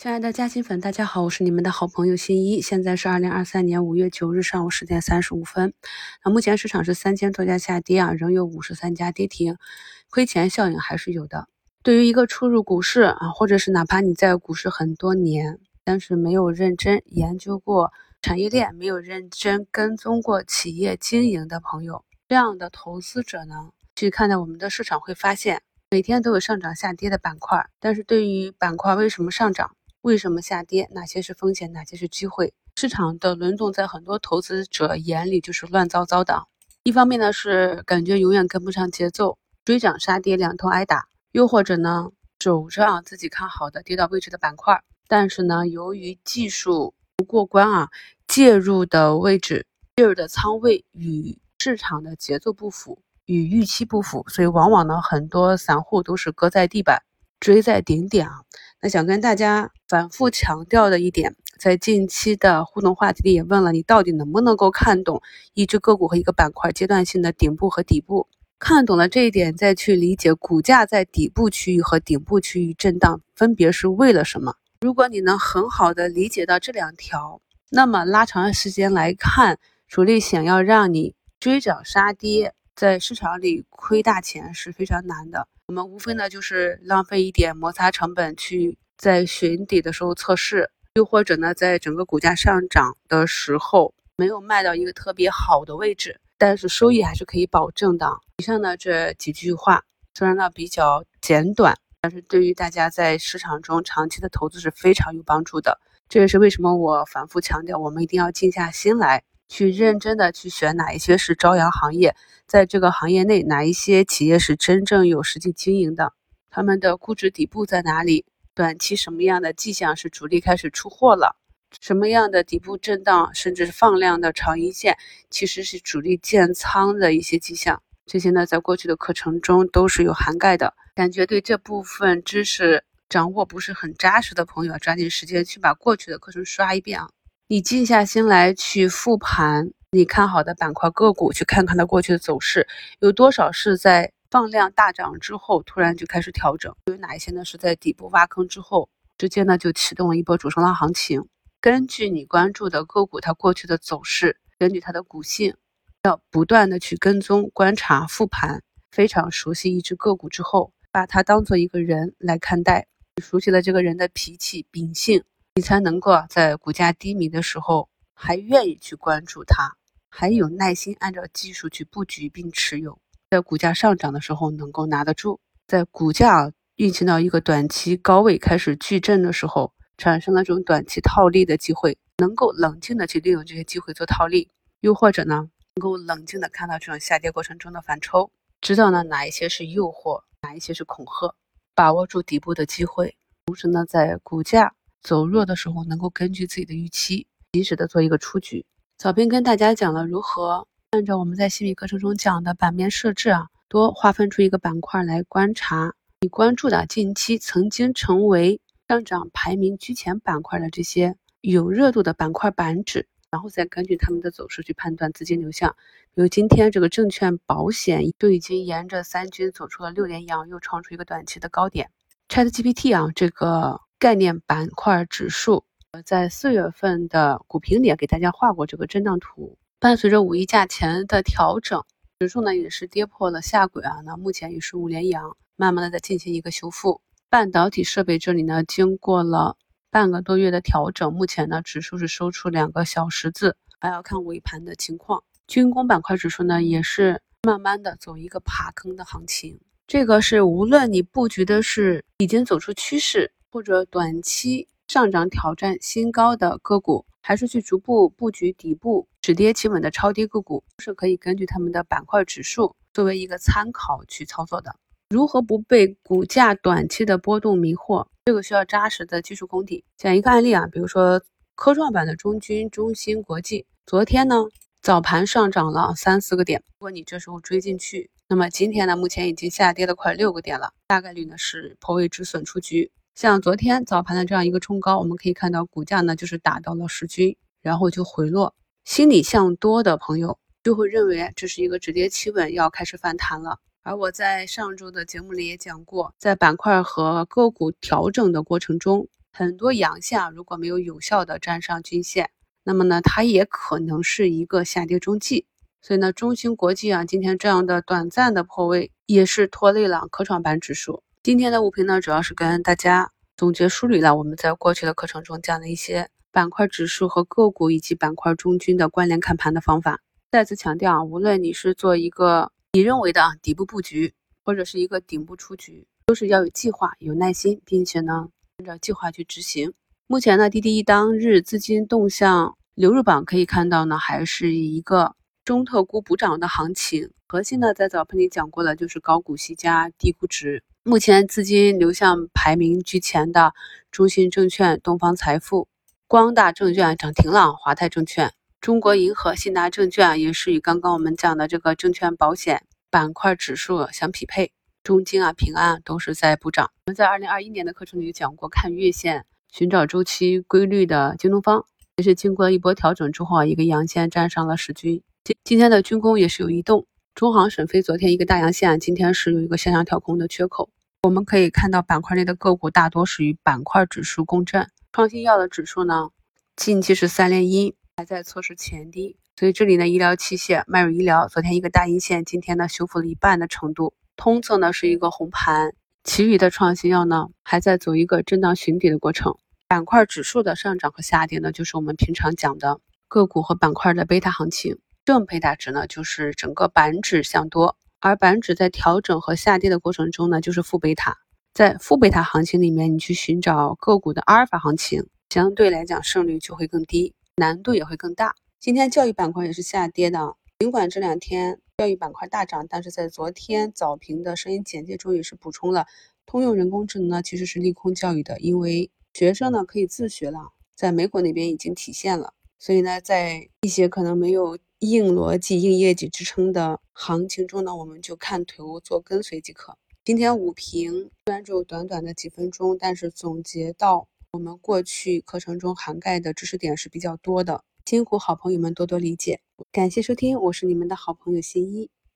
亲爱的嘉兴粉，大家好，我是你们的好朋友新一。现在是二零二三年五月九日上午十点三十五分。那目前市场是三千多家下跌啊，仍有五十三家跌停，亏钱效应还是有的。对于一个初入股市啊，或者是哪怕你在股市很多年，但是没有认真研究过产业链，没有认真跟踪过企业经营的朋友，这样的投资者呢，去看待我们的市场会发现，每天都有上涨下跌的板块，但是对于板块为什么上涨？为什么下跌？哪些是风险？哪些是机会？市场的轮动在很多投资者眼里就是乱糟糟的。一方面呢是感觉永远跟不上节奏，追涨杀跌两头挨打；又或者呢守着自己看好的跌到位置的板块，但是呢由于技术不过关啊，介入的位置、介入的仓位与市场的节奏不符，与预期不符，所以往往呢很多散户都是搁在地板。追在顶点啊，那想跟大家反复强调的一点，在近期的互动话题里也问了，你到底能不能够看懂一只个股和一个板块阶段性的顶部和底部？看懂了这一点，再去理解股价在底部区域和顶部区域震荡分别是为了什么。如果你能很好的理解到这两条，那么拉长时间来看，主力想要让你追涨杀跌，在市场里亏大钱是非常难的。我们无非呢就是浪费一点摩擦成本去在寻底的时候测试，又或者呢在整个股价上涨的时候没有卖到一个特别好的位置，但是收益还是可以保证的。以上呢这几句话虽然呢比较简短，但是对于大家在市场中长期的投资是非常有帮助的。这也是为什么我反复强调，我们一定要静下心来。去认真的去选哪一些是朝阳行业，在这个行业内哪一些企业是真正有实际经营的，他们的估值底部在哪里？短期什么样的迹象是主力开始出货了？什么样的底部震荡甚至是放量的长阴线，其实是主力建仓的一些迹象。这些呢，在过去的课程中都是有涵盖的。感觉对这部分知识掌握不是很扎实的朋友，抓紧时间去把过去的课程刷一遍啊。你静下心来去复盘你看好的板块个股，去看看它过去的走势，有多少是在放量大涨之后突然就开始调整？有哪一些呢？是在底部挖坑之后，直接呢就启动了一波主升浪行情？根据你关注的个股它过去的走势，根据它的股性，要不断的去跟踪、观察、复盘，非常熟悉一只个股之后，把它当做一个人来看待，熟悉了这个人的脾气、秉性。你才能够在股价低迷的时候还愿意去关注它，还有耐心按照技术去布局并持有，在股价上涨的时候能够拿得住，在股价运行到一个短期高位开始巨震的时候，产生了这种短期套利的机会，能够冷静的去利用这些机会做套利，又或者呢，能够冷静的看到这种下跌过程中的反抽，知道呢哪一些是诱惑，哪一些是恐吓，把握住底部的机会，同时呢，在股价。走弱的时候，能够根据自己的预期，及时的做一个出局。早篇跟大家讲了如何按照我们在心理课程中讲的版面设置啊，多划分出一个板块来观察你关注的近期曾经成为上涨排名居前板块的这些有热度的板块板指，然后再根据他们的走势去判断资金流向。比如今天这个证券保险都已经沿着三均走出了六连阳，又创出一个短期的高点。ChatGPT 啊，这个。概念板块指数，呃，在四月份的股评里给大家画过这个震荡图。伴随着五一假前的调整，指数呢也是跌破了下轨啊。那目前也是五连阳，慢慢的在进行一个修复。半导体设备这里呢，经过了半个多月的调整，目前呢指数是收出两个小十字，还要看尾盘的情况。军工板块指数呢，也是慢慢的走一个爬坑的行情。这个是无论你布局的是已经走出趋势。或者短期上涨挑战新高的个股，还是去逐步布局底部止跌企稳的超跌个股，都是可以根据他们的板块指数作为一个参考去操作的。如何不被股价短期的波动迷惑？这个需要扎实的技术功底。讲一个案例啊，比如说科创板的中军中芯国际，昨天呢早盘上涨了三四个点，如果你这时候追进去，那么今天呢目前已经下跌了快六个点了，大概率呢是颇为止损出局。像昨天早盘的这样一个冲高，我们可以看到股价呢就是打到了十均，然后就回落。心理向多的朋友就会认为这是一个止跌企稳，要开始反弹了。而我在上周的节目里也讲过，在板块和个股调整的过程中，很多阳线啊，如果没有有效的站上均线，那么呢，它也可能是一个下跌中继。所以呢，中芯国际啊，今天这样的短暂的破位，也是拖累了科创板指数。今天的午评呢，主要是跟大家总结梳理了我们在过去的课程中讲的一些板块指数和个股以及板块中均的关联看盘的方法。再次强调啊，无论你是做一个你认为的底部布局，或者是一个顶部出局，都是要有计划、有耐心，并且呢，按照计划去执行。目前呢，滴滴当日资金动向流入榜可以看到呢，还是一个中特估补涨的行情。核心呢，在早盘里讲过了，就是高股息加低估值。目前资金流向排名居前的中信证券、东方财富、光大证券涨停了，华泰证券。中国银河、信达证券也是与刚刚我们讲的这个证券保险板块指数相匹配，中金啊、平安都是在补涨。我们在二零二一年的课程里讲过，看月线寻找周期规律的京东方，也是经过一波调整之后啊，一个阳线站上了十均。今今天的军工也是有异动，中航沈飞昨天一个大阳线，今天是有一个向上跳空的缺口。我们可以看到板块内的个股大多是与板块指数共振，创新药的指数呢，近期是三连阴。还在测试前低，所以这里呢，医疗器械、迈瑞医疗昨天一个大阴线，今天呢修复了一半的程度，通测呢是一个红盘，其余的创新药呢还在走一个震荡寻底的过程。板块指数的上涨和下跌呢，就是我们平常讲的个股和板块的贝塔行情。正贝塔值呢，就是整个板指向多，而板指在调整和下跌的过程中呢，就是负贝塔。在负贝塔行情里面，你去寻找个股的阿尔法行情，相对来讲胜率就会更低。难度也会更大。今天教育板块也是下跌的，尽管这两天教育板块大涨，但是在昨天早评的声音简介中也是补充了，通用人工智能呢其实是利空教育的，因为学生呢可以自学了，在美股那边已经体现了。所以呢，在一些可能没有硬逻辑、硬业绩支撑的行情中呢，我们就看图做跟随即可。今天午评虽然只有短短的几分钟，但是总结到。我们过去课程中涵盖的知识点是比较多的，辛苦好朋友们多多理解。感谢收听，我是你们的好朋友新一。